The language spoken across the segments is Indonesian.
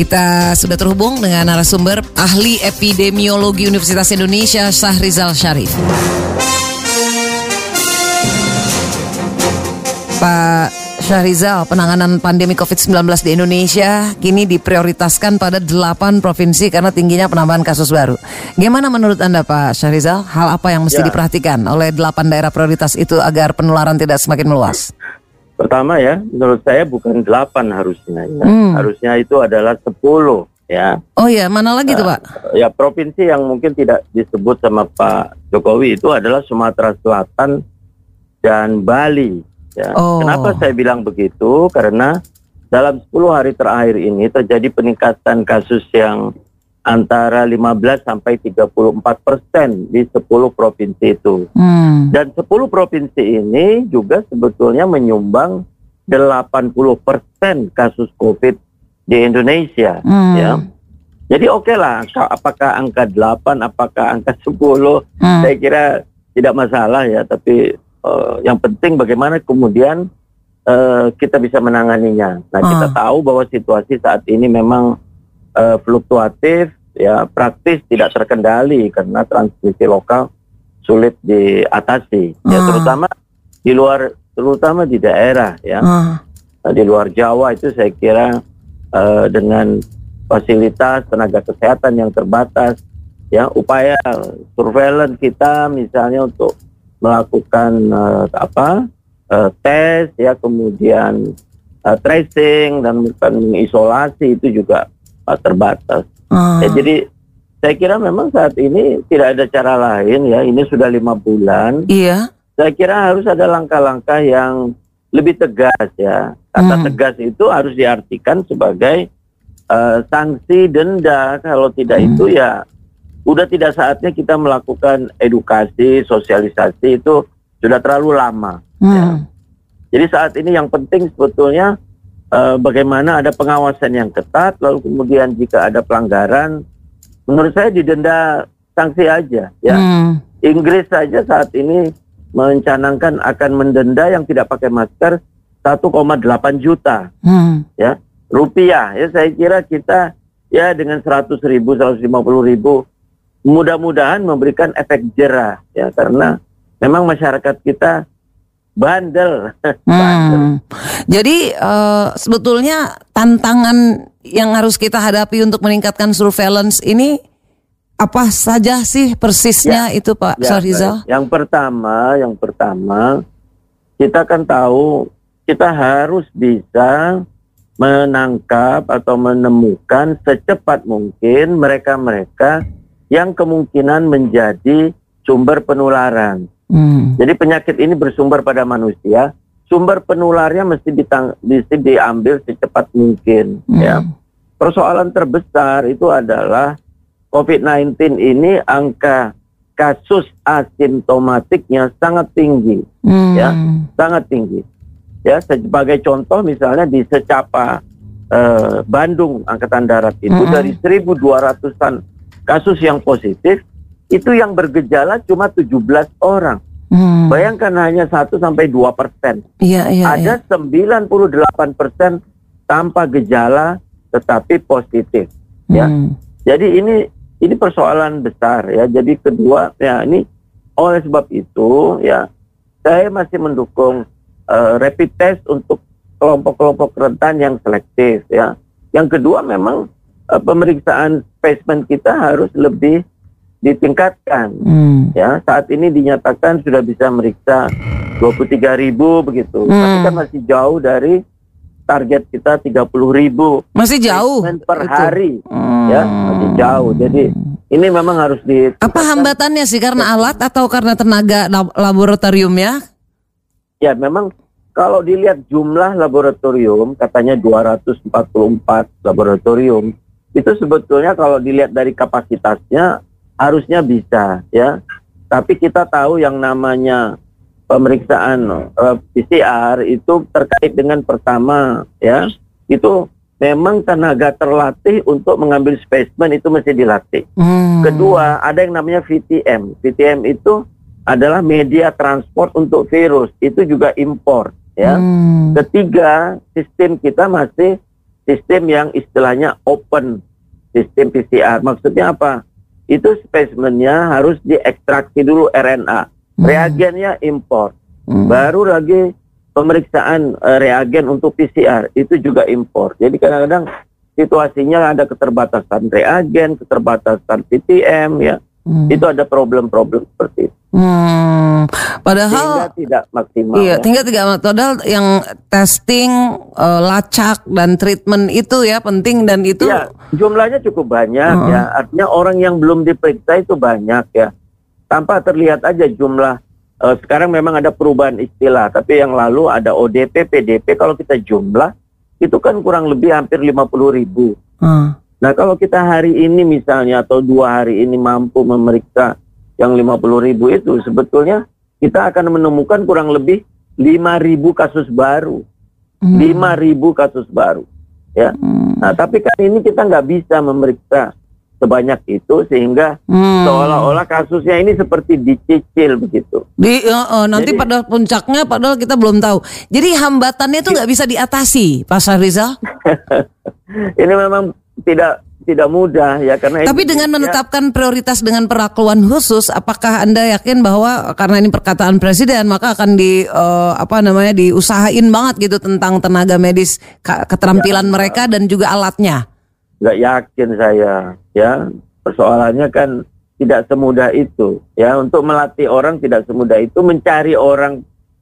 Kita sudah terhubung dengan narasumber ahli epidemiologi Universitas Indonesia Syahrizal Syarif. Pak Syahrizal, penanganan pandemi COVID-19 di Indonesia kini diprioritaskan pada 8 provinsi karena tingginya penambahan kasus baru. Gimana menurut Anda Pak Syahrizal? Hal apa yang mesti ya. diperhatikan oleh 8 daerah prioritas itu agar penularan tidak semakin meluas? Pertama ya, menurut saya bukan 8 harusnya. Ya. Hmm. Harusnya itu adalah 10 ya. Oh ya, mana lagi tuh Pak? Ya provinsi yang mungkin tidak disebut sama Pak Jokowi itu adalah Sumatera Selatan dan Bali. Ya. Oh. Kenapa saya bilang begitu? Karena dalam 10 hari terakhir ini terjadi peningkatan kasus yang antara 15 sampai 34 persen di 10 provinsi itu. Hmm. Dan 10 provinsi ini juga sebetulnya menyumbang 80 persen kasus COVID di Indonesia. Hmm. Ya. Jadi oke okay lah, apakah angka 8, apakah angka 10, hmm. saya kira tidak masalah ya. Tapi uh, yang penting bagaimana kemudian uh, kita bisa menanganinya. Nah, uh. kita ah. tahu bahwa situasi saat ini memang uh, fluktuatif, ya praktis tidak terkendali karena transmisi lokal sulit diatasi. Uh. Ya ah. terutama di luar, terutama di daerah, ya uh. di luar Jawa itu saya kira uh, dengan fasilitas tenaga kesehatan yang terbatas, ya upaya surveillance kita misalnya untuk melakukan uh, apa uh, tes ya kemudian uh, tracing dan bukan mengisolasi itu juga uh, terbatas. Uh. Ya, jadi saya kira memang saat ini tidak ada cara lain ya ini sudah lima bulan. Iya. Saya kira harus ada langkah-langkah yang lebih tegas ya. Kata hmm. tegas itu harus diartikan sebagai uh, sanksi denda kalau tidak hmm. itu ya udah tidak saatnya kita melakukan edukasi, sosialisasi itu sudah terlalu lama. Hmm. Ya. Jadi saat ini yang penting sebetulnya uh, bagaimana ada pengawasan yang ketat, lalu kemudian jika ada pelanggaran, menurut saya didenda sanksi aja. Ya, hmm. Inggris saja saat ini mencanangkan akan mendenda yang tidak pakai masker 1,8 juta, hmm. ya rupiah. Ya saya kira kita ya dengan 100 ribu, 150 ribu mudah-mudahan memberikan efek jerah ya karena memang masyarakat kita bandel. Hmm. Jadi uh, sebetulnya tantangan yang harus kita hadapi untuk meningkatkan surveillance ini apa saja sih persisnya ya, itu Pak ya, Syahrizal? Yang pertama, yang pertama kita kan tahu kita harus bisa menangkap atau menemukan secepat mungkin mereka-mereka yang kemungkinan menjadi sumber penularan. Hmm. Jadi penyakit ini bersumber pada manusia, sumber penularnya mesti, ditang, mesti diambil secepat mungkin. Hmm. Ya, persoalan terbesar itu adalah COVID-19 ini angka kasus asimptomatiknya sangat tinggi, hmm. ya, sangat tinggi. Ya, sebagai contoh misalnya di secapa uh, Bandung Angkatan Darat itu hmm. dari 1.200-an kasus yang positif itu yang bergejala cuma 17 orang. Hmm. Bayangkan hanya 1 sampai 2 persen. Iya, iya, Ada iya. 98 persen tanpa gejala tetapi positif. Ya. Hmm. Jadi ini ini persoalan besar ya. Jadi kedua ya ini oleh sebab itu ya saya masih mendukung uh, rapid test untuk kelompok-kelompok rentan yang selektif ya. Yang kedua memang uh, pemeriksaan spesimen kita harus lebih ditingkatkan. Hmm. Ya, saat ini dinyatakan sudah bisa meriksa 23 ribu begitu, hmm. tapi kan masih jauh dari target kita 30 ribu. Masih jauh per hari, hmm. ya masih jauh. Jadi ini memang harus di. Apa hambatannya sih karena alat atau karena tenaga laboratorium ya? Ya memang kalau dilihat jumlah laboratorium katanya 244 laboratorium itu sebetulnya kalau dilihat dari kapasitasnya harusnya bisa ya. Tapi kita tahu yang namanya pemeriksaan uh, eh, PCR itu terkait dengan pertama ya itu memang tenaga terlatih untuk mengambil spesimen itu mesti dilatih. Hmm. Kedua ada yang namanya VTM. VTM itu adalah media transport untuk virus itu juga impor ya. Hmm. Ketiga sistem kita masih sistem yang istilahnya open sistem PCR. Maksudnya apa? Itu spesimennya harus diekstraksi dulu RNA. Hmm. Reagennya impor. Hmm. Baru lagi pemeriksaan uh, reagen untuk PCR itu juga impor. Jadi kadang-kadang situasinya ada keterbatasan reagen, keterbatasan PTM ya. Hmm. Itu ada problem-problem seperti itu. Hmm, padahal Sehingga tidak maksimal. Iya, ya. tinggal tidak padahal yang testing, uh, lacak dan treatment itu ya penting dan itu ya, jumlahnya cukup banyak uh ya. Artinya orang yang belum diperiksa itu banyak ya. Tanpa terlihat aja jumlah uh, sekarang memang ada perubahan istilah, tapi yang lalu ada ODP, PDP kalau kita jumlah itu kan kurang lebih hampir 50 ribu. Uh. Nah kalau kita hari ini misalnya atau dua hari ini mampu memeriksa yang 50 ribu itu sebetulnya kita akan menemukan kurang lebih 5 ribu kasus baru. Hmm. 5 ribu kasus baru. Ya. Hmm. Nah, tapi kan ini kita nggak bisa memeriksa sebanyak itu sehingga hmm. seolah-olah kasusnya ini seperti dicicil begitu. Di uh, uh, nanti Jadi, pada puncaknya padahal kita belum tahu. Jadi hambatannya itu nggak bisa diatasi, Pak Rizal. ini memang tidak tidak mudah ya karena Tapi dengan menetapkan prioritas dengan perlakuan khusus, apakah Anda yakin bahwa karena ini perkataan presiden maka akan di uh, apa namanya diusahain banget gitu tentang tenaga medis keterampilan ya, mereka dan juga alatnya? Gak yakin saya ya. Persoalannya kan tidak semudah itu ya untuk melatih orang tidak semudah itu mencari orang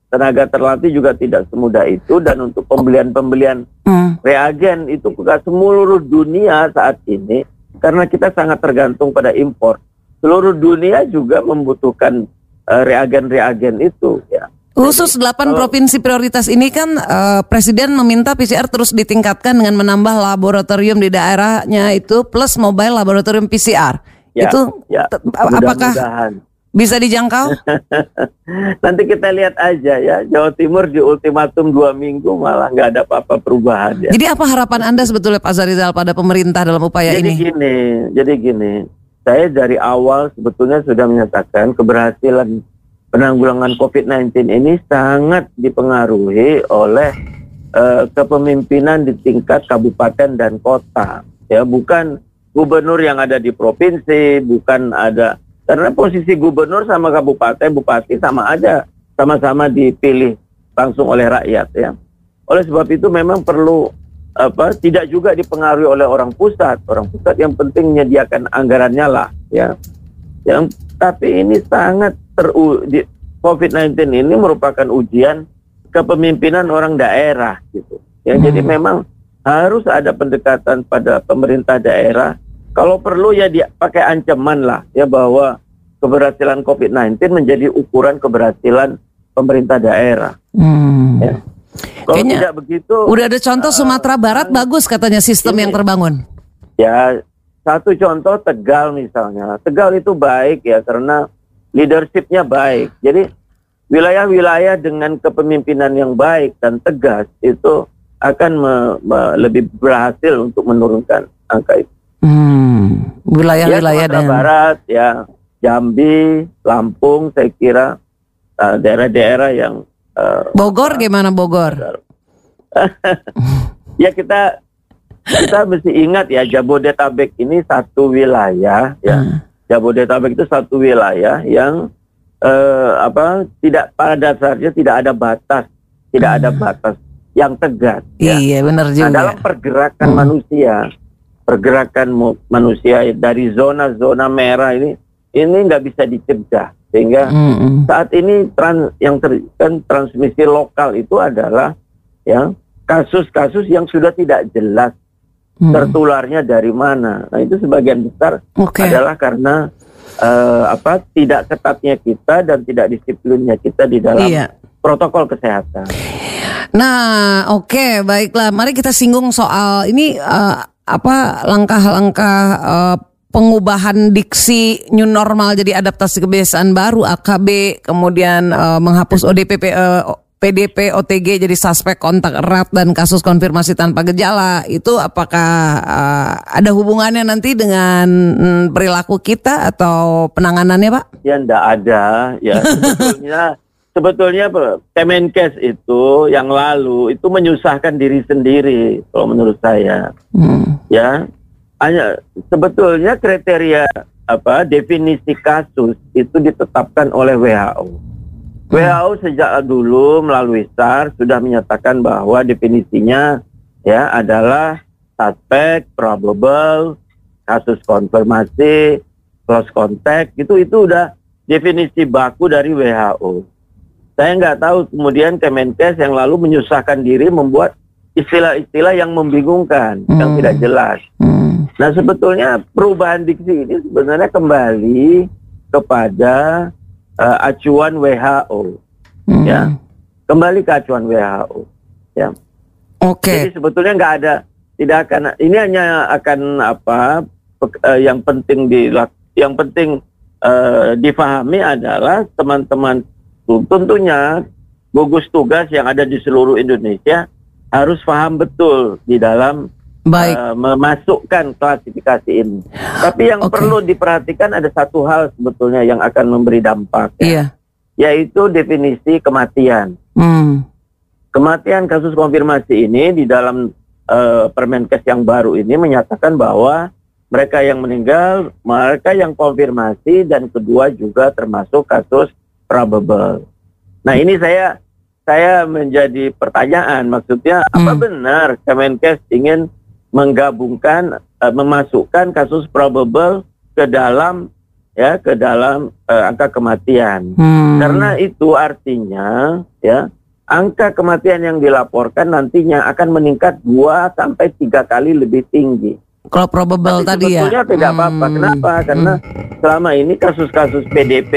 tenaga terlatih juga tidak semudah itu dan untuk pembelian-pembelian hmm. reagen itu ke seluruh dunia saat ini karena kita sangat tergantung pada impor. Seluruh dunia juga membutuhkan uh, reagen-reagen itu ya. Khusus 8 kalau, provinsi prioritas ini kan uh, Presiden meminta PCR terus ditingkatkan dengan menambah laboratorium di daerahnya itu plus mobile laboratorium PCR. Ya, itu ya, apakah bisa dijangkau? Nanti kita lihat aja ya. Jawa Timur di ultimatum dua minggu malah nggak ada apa-apa perubahan ya. Jadi apa harapan Anda sebetulnya Pak Zarizal pada pemerintah dalam upaya jadi ini? Jadi gini, jadi gini. Saya dari awal sebetulnya sudah menyatakan keberhasilan penanggulangan COVID-19 ini sangat dipengaruhi oleh uh, kepemimpinan di tingkat kabupaten dan kota. Ya, bukan gubernur yang ada di provinsi, bukan ada karena posisi gubernur sama kabupaten, bupati sama aja, sama-sama dipilih langsung oleh rakyat ya. Oleh sebab itu memang perlu apa tidak juga dipengaruhi oleh orang pusat. Orang pusat yang penting menyediakan anggarannya lah ya. Yang tapi ini sangat teru COVID-19 ini merupakan ujian kepemimpinan orang daerah gitu. Ya hmm. jadi memang harus ada pendekatan pada pemerintah daerah kalau perlu ya dia pakai ancaman lah ya bahwa keberhasilan COVID-19 menjadi ukuran keberhasilan pemerintah daerah. Hmm. Ya. Kalau Kayaknya tidak begitu, udah ada contoh uh, Sumatera Barat uh, bagus katanya sistem ini, yang terbangun. Ya satu contoh Tegal misalnya. Tegal itu baik ya karena leadershipnya baik. Jadi wilayah-wilayah dengan kepemimpinan yang baik dan tegas itu akan me, me, lebih berhasil untuk menurunkan angka itu. Hmm, wilayah-wilayah ya, Barat ya Jambi, Lampung, saya kira uh, daerah-daerah uh, yang uh, Bogor gimana Bogor? ya kita kita mesti ingat ya Jabodetabek ini satu wilayah ya. Hmm. Jabodetabek itu satu wilayah yang uh, apa tidak pada dasarnya tidak ada batas, tidak hmm. ada batas yang tegas. Ya. Iya benar juga. Nah, dalam pergerakan hmm. manusia, pergerakan manusia dari zona-zona merah ini ini nggak bisa dicegah sehingga mm-hmm. saat ini trans, yang ter, kan transmisi lokal itu adalah ya kasus-kasus yang sudah tidak jelas mm. tertularnya dari mana. Nah itu sebagian besar okay. adalah karena uh, apa tidak ketatnya kita dan tidak disiplinnya kita di dalam iya. protokol kesehatan. Nah, oke, okay, baiklah. Mari kita singgung soal ini uh, apa langkah-langkah uh, pengubahan diksi new normal jadi adaptasi kebiasaan baru AKB kemudian uh, menghapus ODP uh, eh, PDP OTG jadi suspek kontak erat dan kasus konfirmasi tanpa gejala itu apakah uh, ada hubungannya nanti dengan mm, perilaku kita atau penanganannya Pak? Ya enggak ada ya sebetulnya sebetulnya Kemenkes itu yang lalu itu menyusahkan diri sendiri kalau menurut saya. Hmm. Ya. Hanya sebetulnya kriteria apa definisi kasus itu ditetapkan oleh WHO. Hmm. WHO sejak dulu melalui SARS sudah menyatakan bahwa definisinya ya adalah suspect, probable, kasus konfirmasi, close contact, itu itu udah definisi baku dari WHO. Saya nggak tahu kemudian Kemenkes yang lalu menyusahkan diri membuat istilah-istilah yang membingungkan, hmm. yang tidak jelas. Hmm. Nah sebetulnya perubahan diksi ini sebenarnya kembali kepada uh, acuan WHO, hmm. ya, kembali ke acuan WHO, ya. Oke. Okay. Jadi sebetulnya nggak ada, tidak akan, ini hanya akan apa uh, yang penting di yang penting uh, difahami adalah teman-teman tentunya gugus tugas yang ada di seluruh Indonesia harus paham betul di dalam Baik. Uh, memasukkan klasifikasi ini. Tapi yang okay. perlu diperhatikan ada satu hal sebetulnya yang akan memberi dampak, ya, yeah. yaitu definisi kematian. Mm. Kematian kasus konfirmasi ini di dalam uh, Permenkes yang baru ini menyatakan bahwa mereka yang meninggal, mereka yang konfirmasi dan kedua juga termasuk kasus probable. Nah ini saya saya menjadi pertanyaan, maksudnya hmm. apa benar Kemenkes ingin menggabungkan, uh, memasukkan kasus probable ke dalam ya ke dalam uh, angka kematian? Hmm. Karena itu artinya ya angka kematian yang dilaporkan nantinya akan meningkat dua sampai tiga kali lebih tinggi. Kalau probable Tapi tadi ya. Sebetulnya tidak apa-apa. Hmm. Kenapa? Karena hmm. selama ini kasus-kasus PDP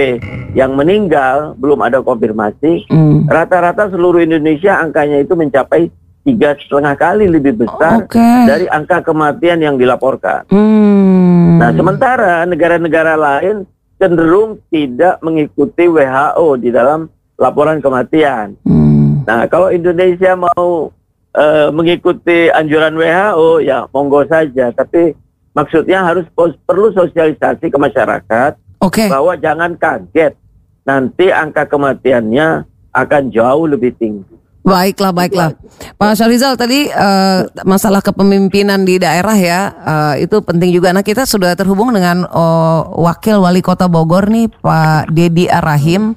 yang meninggal belum ada konfirmasi. Hmm. Rata-rata hmm. seluruh Indonesia angkanya itu mencapai tiga setengah kali lebih besar okay. dari angka kematian yang dilaporkan. Hmm. Nah, sementara negara-negara lain cenderung tidak mengikuti WHO di dalam laporan kematian. Hmm. Nah, kalau Indonesia mau uh, mengikuti anjuran WHO ya monggo saja tapi maksudnya harus perlu sosialisasi ke masyarakat okay. bahwa jangan kaget nanti angka kematiannya akan jauh lebih tinggi. Baiklah, baiklah. Pak Syarizal tadi uh, masalah kepemimpinan di daerah ya uh, itu penting juga. Nah kita sudah terhubung dengan uh, Wakil Wali Kota Bogor nih Pak Dedi Arahim.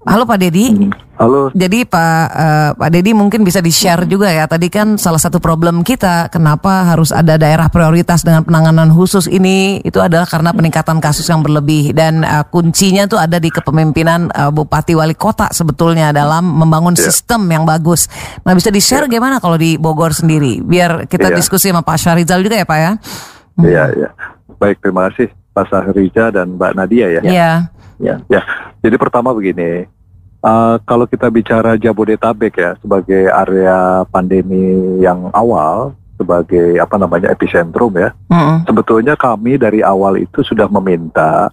Halo Pak Dedi. Hmm. Halo. Jadi Pak uh, Pak Dedi mungkin bisa di-share juga ya. Tadi kan salah satu problem kita kenapa harus ada daerah prioritas dengan penanganan khusus ini itu adalah karena peningkatan kasus yang berlebih dan uh, kuncinya tuh ada di kepemimpinan uh, Bupati Wali Kota sebetulnya dalam membangun yeah. sistem yang bagus. Nah bisa di-share yeah. gimana kalau di Bogor sendiri? Biar kita yeah. diskusi sama Pak Syarizal juga ya Pak ya. Iya, yeah, iya. Yeah. Baik, terima kasih Pak Sahriza dan Mbak Nadia ya. Iya. Ya, ya. Jadi pertama begini, uh, kalau kita bicara Jabodetabek ya sebagai area pandemi yang awal, sebagai apa namanya epicentrum ya, mm -hmm. sebetulnya kami dari awal itu sudah meminta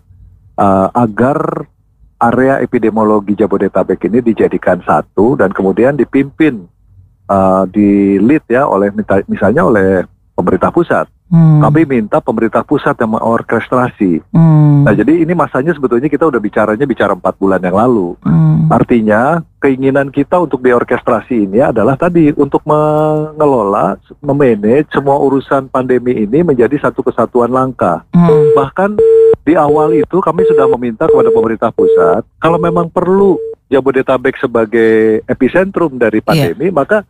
uh, agar area epidemiologi Jabodetabek ini dijadikan satu dan kemudian dipimpin uh, di lead ya oleh misalnya oleh pemerintah pusat. Hmm. Kami minta pemerintah pusat yang mengorkestrasi. Hmm. Nah, jadi ini masanya sebetulnya kita udah bicaranya bicara empat bulan yang lalu. Hmm. Artinya keinginan kita untuk diorkestrasi ini adalah tadi untuk mengelola, memanage semua urusan pandemi ini menjadi satu kesatuan langkah. Hmm. Bahkan di awal itu kami sudah meminta kepada pemerintah pusat kalau memang perlu Jabodetabek sebagai epicentrum dari iya. pandemi, yeah. maka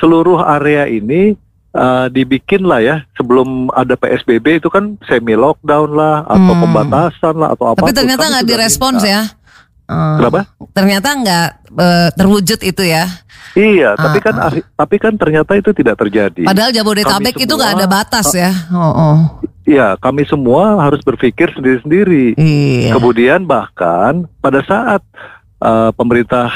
seluruh area ini uh, dibikin lah ya sebelum ada PSBB itu kan semi lockdown lah atau hmm. pembatasan lah atau apa. Tapi ternyata nggak direspons ya. Uh, Kenapa? Ternyata nggak uh, terwujud itu ya. Iya, uh, tapi kan uh. tapi kan ternyata itu tidak terjadi. Padahal Jabodetabek itu nggak ada batas ya. Oh, oh. Iya, kami semua harus berpikir sendiri-sendiri. Iya. Kemudian bahkan pada saat uh, pemerintah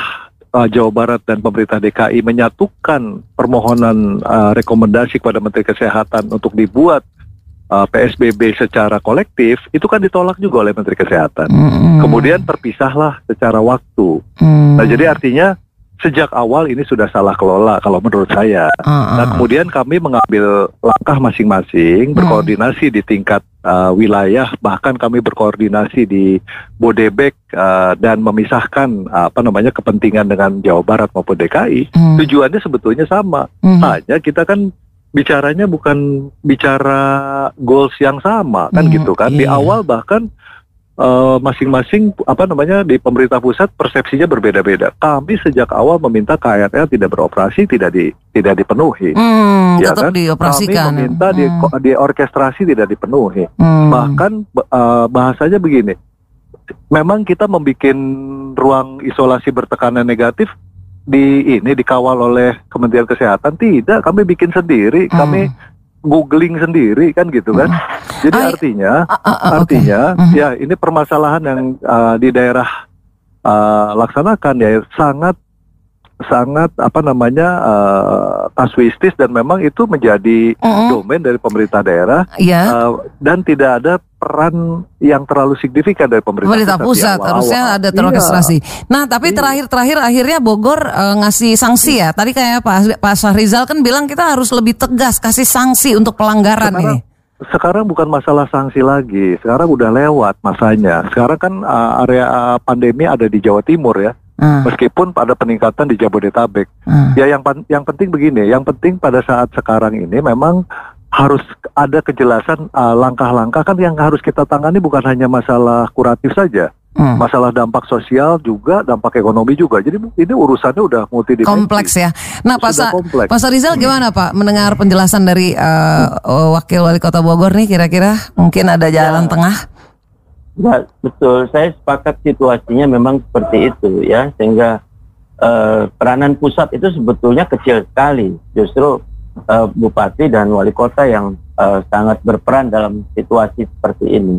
uh, Jawa Barat dan pemerintah DKI menyatukan permohonan uh, rekomendasi kepada Menteri Kesehatan untuk dibuat uh, PSBB secara kolektif itu kan ditolak juga oleh Menteri Kesehatan. Mm. Kemudian terpisahlah secara waktu. Mm. Nah jadi artinya sejak awal ini sudah salah kelola kalau menurut saya. Uh, uh. Nah kemudian kami mengambil langkah masing-masing, uh. berkoordinasi di tingkat uh, wilayah, bahkan kami berkoordinasi di Bodebek uh, dan memisahkan uh, apa namanya kepentingan dengan Jawa Barat maupun DKI. Uh. Tujuannya sebetulnya sama, uh. hanya kita kan bicaranya bukan bicara goals yang sama kan uh, gitu kan. Iya. Di awal bahkan masing-masing uh, apa namanya di pemerintah pusat persepsinya berbeda-beda. Kami sejak awal meminta KRL tidak beroperasi, tidak di tidak dipenuhi. Hmm, ya tetap kan? dioperasikan. Kami meminta hmm. di, di orkestrasi tidak dipenuhi. Hmm. Bahkan uh, bahasanya begini. Memang kita membuat ruang isolasi bertekanan negatif di ini dikawal oleh Kementerian Kesehatan tidak kami bikin sendiri hmm. kami googling sendiri kan gitu kan. Jadi I, artinya uh, uh, uh, artinya okay. ya ini permasalahan yang uh, di daerah uh, laksanakan ya sangat sangat apa namanya uh, kasuistis dan memang itu menjadi uh -uh. domain dari pemerintah daerah yeah. Iya. uh, dan tidak ada peran yang terlalu signifikan dari pemerintah, pemerintah pusat, pusat harusnya ada terorkestrasi. Iya. Nah, tapi iya. terakhir-terakhir akhirnya Bogor uh, ngasih sanksi ya. Tadi kayak Pak Pak Syahrizal kan bilang kita harus lebih tegas kasih sanksi untuk pelanggaran sekarang, ini. Sekarang bukan masalah sanksi lagi, sekarang udah lewat masanya. Sekarang kan uh, area uh, pandemi ada di Jawa Timur ya. Hmm. Meskipun pada peningkatan di Jabodetabek. Hmm. Ya yang yang penting begini, yang penting pada saat sekarang ini memang harus ada kejelasan uh, langkah-langkah uh, kan yang harus kita tangani bukan hanya masalah kuratif saja. Hmm. Masalah dampak sosial juga, dampak ekonomi juga. Jadi ini urusannya udah multidimensi. Kompleks ya. Nah, Pak, Sa Pak Rizal gimana Pak mendengar penjelasan dari uh, Wakil Wali Kota Bogor nih kira-kira mungkin ada jalan ya. tengah? Ya, betul. Saya sepakat situasinya memang seperti itu ya, sehingga uh, peranan pusat itu sebetulnya kecil sekali. Justru uh, bupati dan wali kota yang uh, sangat berperan dalam situasi seperti ini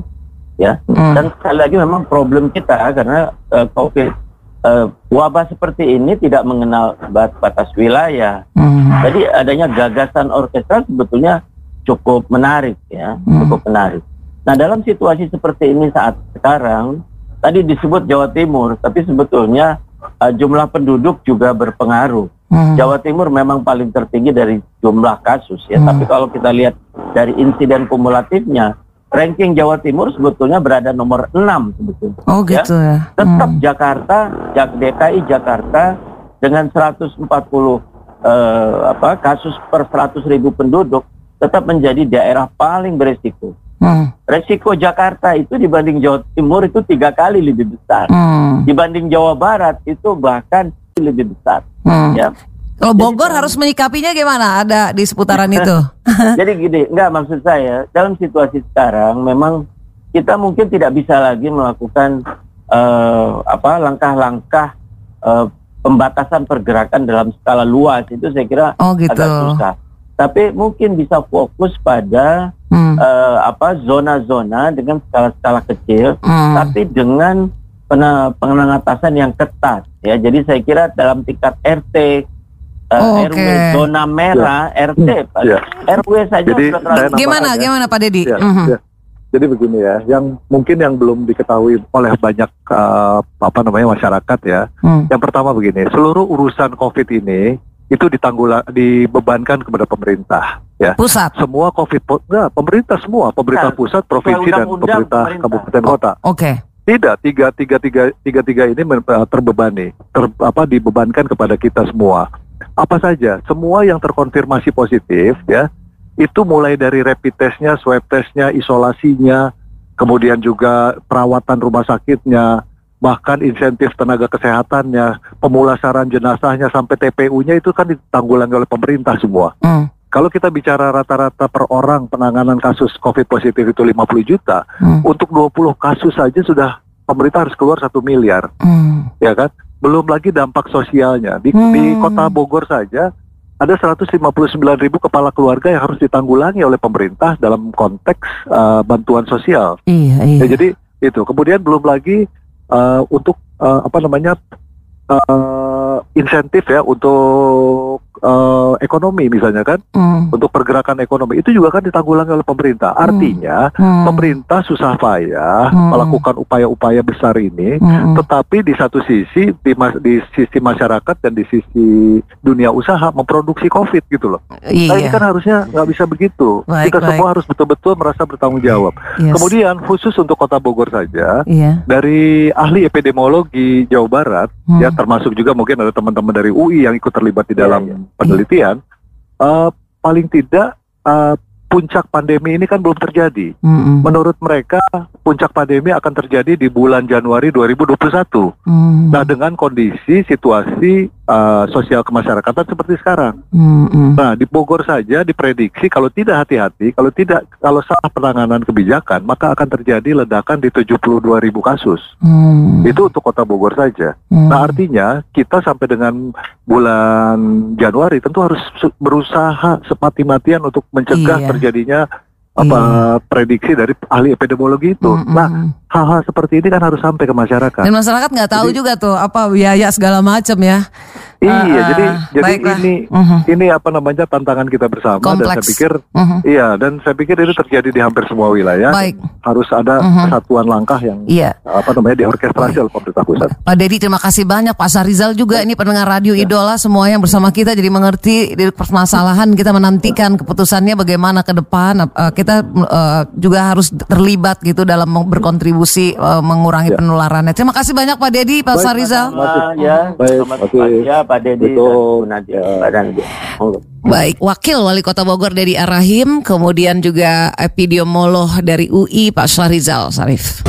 ya hmm. dan sekali lagi memang problem kita karena uh, covid uh, wabah seperti ini tidak mengenal batas wilayah hmm. jadi adanya gagasan orkestra sebetulnya cukup menarik ya hmm. cukup menarik nah dalam situasi seperti ini saat sekarang tadi disebut Jawa Timur tapi sebetulnya uh, jumlah penduduk juga berpengaruh Hmm. Jawa Timur memang paling tertinggi dari jumlah kasus ya. Hmm. Tapi kalau kita lihat dari insiden kumulatifnya, ranking Jawa Timur sebetulnya berada nomor 6 sebetulnya. Oh ya. gitu ya. Tetap hmm. Jakarta, Jak DKI Jakarta dengan 140 uh, eh, apa kasus per 100 ribu penduduk tetap menjadi daerah paling beresiko. Hmm. Resiko Jakarta itu dibanding Jawa Timur itu tiga kali lebih besar. Hmm. Dibanding Jawa Barat itu bahkan lebih besar. Hmm. Ya. Kalau Bogor Jadi, harus menyikapinya gimana? Ada di seputaran itu. Jadi gini, enggak maksud saya dalam situasi sekarang memang kita mungkin tidak bisa lagi melakukan uh, apa langkah-langkah uh, pembatasan pergerakan dalam skala luas itu saya kira oh, gitu. agak susah. Tapi mungkin bisa fokus pada hmm. uh, apa zona-zona dengan skala-skala kecil, hmm. tapi dengan penangatasan yang ketat ya. Jadi saya kira dalam tingkat RT uh, oh, RW okay. zona merah ya. RT ya. RW saja Jadi, gimana gimana Pak Dedi? Ya, uh mhm. -huh. ya. Jadi begini ya, yang mungkin yang belum diketahui oleh banyak uh, apa namanya masyarakat ya. Hmm. Yang pertama begini, seluruh urusan COVID ini itu ditanggul dibebankan kepada pemerintah ya. Pusat. Semua COVID enggak, pemerintah semua, pemerintah pusat, provinsi dan pemerintah kabupaten kota. Oke. Okay. Tidak, tiga tiga tiga tiga tiga ini eh, terbebani, ter, apa dibebankan kepada kita semua. Apa saja, semua yang terkonfirmasi positif, ya, itu mulai dari rapid testnya, swab testnya, isolasinya, kemudian juga perawatan rumah sakitnya, bahkan insentif tenaga kesehatannya, pemulasaran jenazahnya sampai TPU-nya itu kan ditanggulangi oleh pemerintah semua. Mm. Kalau kita bicara rata-rata per orang penanganan kasus COVID positif itu 50 juta, hmm. untuk 20 kasus saja sudah pemerintah harus keluar satu miliar, hmm. ya kan? Belum lagi dampak sosialnya di, hmm. di kota Bogor saja ada 159 ribu kepala keluarga yang harus ditanggulangi oleh pemerintah dalam konteks uh, bantuan sosial. Iya, iya. Ya, jadi itu. Kemudian belum lagi uh, untuk uh, apa namanya uh, insentif ya untuk ekonomi misalnya kan, mm. untuk pergerakan ekonomi itu juga kan ditanggulangi oleh pemerintah. Hmm. Artinya mm. pemerintah susah payah mm. melakukan upaya-upaya besar ini, mm. tetapi di satu sisi di, mas, di sisi masyarakat dan di sisi dunia usaha memproduksi COVID gitu loh. Iya. Nah, ini kan harusnya nggak bisa begitu. Baik, Kita baik. semua harus betul-betul merasa bertanggung jawab. Yes. Kemudian khusus untuk Kota Bogor saja, yeah. dari ahli epidemiologi Jawa Barat, mm. ya termasuk juga mungkin ada teman-teman dari UI yang ikut terlibat di dalam yeah, yeah penelitian, uh, paling tidak uh, puncak pandemi ini kan belum terjadi. Mm-hmm. Menurut mereka puncak pandemi akan terjadi di bulan Januari 2021. Mm-hmm. Nah, dengan kondisi situasi uh, sosial kemasyarakatan seperti sekarang. Mm-hmm. Nah, di Bogor saja diprediksi kalau tidak hati-hati, kalau tidak kalau salah penanganan kebijakan, maka akan terjadi ledakan di 72 ribu kasus. Mm-hmm. Itu untuk Kota Bogor saja. Mm-hmm. Nah, artinya kita sampai dengan bulan Januari tentu harus berusaha semati-matian untuk mencegah iya terjadinya apa iya. prediksi dari ahli epidemiologi itu. Mm -hmm. Nah, hal-hal seperti ini kan harus sampai ke masyarakat. Dan masyarakat nggak tahu jadi, juga tuh apa biaya segala macam ya. Iya, uh, jadi jadi ini uh -huh. ini apa namanya tantangan kita bersama Kompleks. dan saya pikir uh -huh. iya dan saya pikir ini terjadi di hampir semua wilayah. Baik. Harus ada uh -huh. kesatuan langkah yang iya. apa namanya diorkestrasi oleh pemerintah pusat. Pak Dedi terima kasih banyak Pak Sarizal juga ini pendengar radio ya. Idola semua yang bersama kita jadi mengerti di permasalahan kita menantikan keputusannya bagaimana ke depan uh, kita uh, juga harus terlibat gitu dalam berkontribusi uh, mengurangi ya. penularannya. Terima kasih banyak Pak Dedi, Pak Sarizal. Ya, baik. Ya, Pak Dedi Betul. Nadia ya. Baik, Wakil Wali Kota Bogor dari Arahim, kemudian juga epidemiolog dari UI Pak Syahrizal Sarif.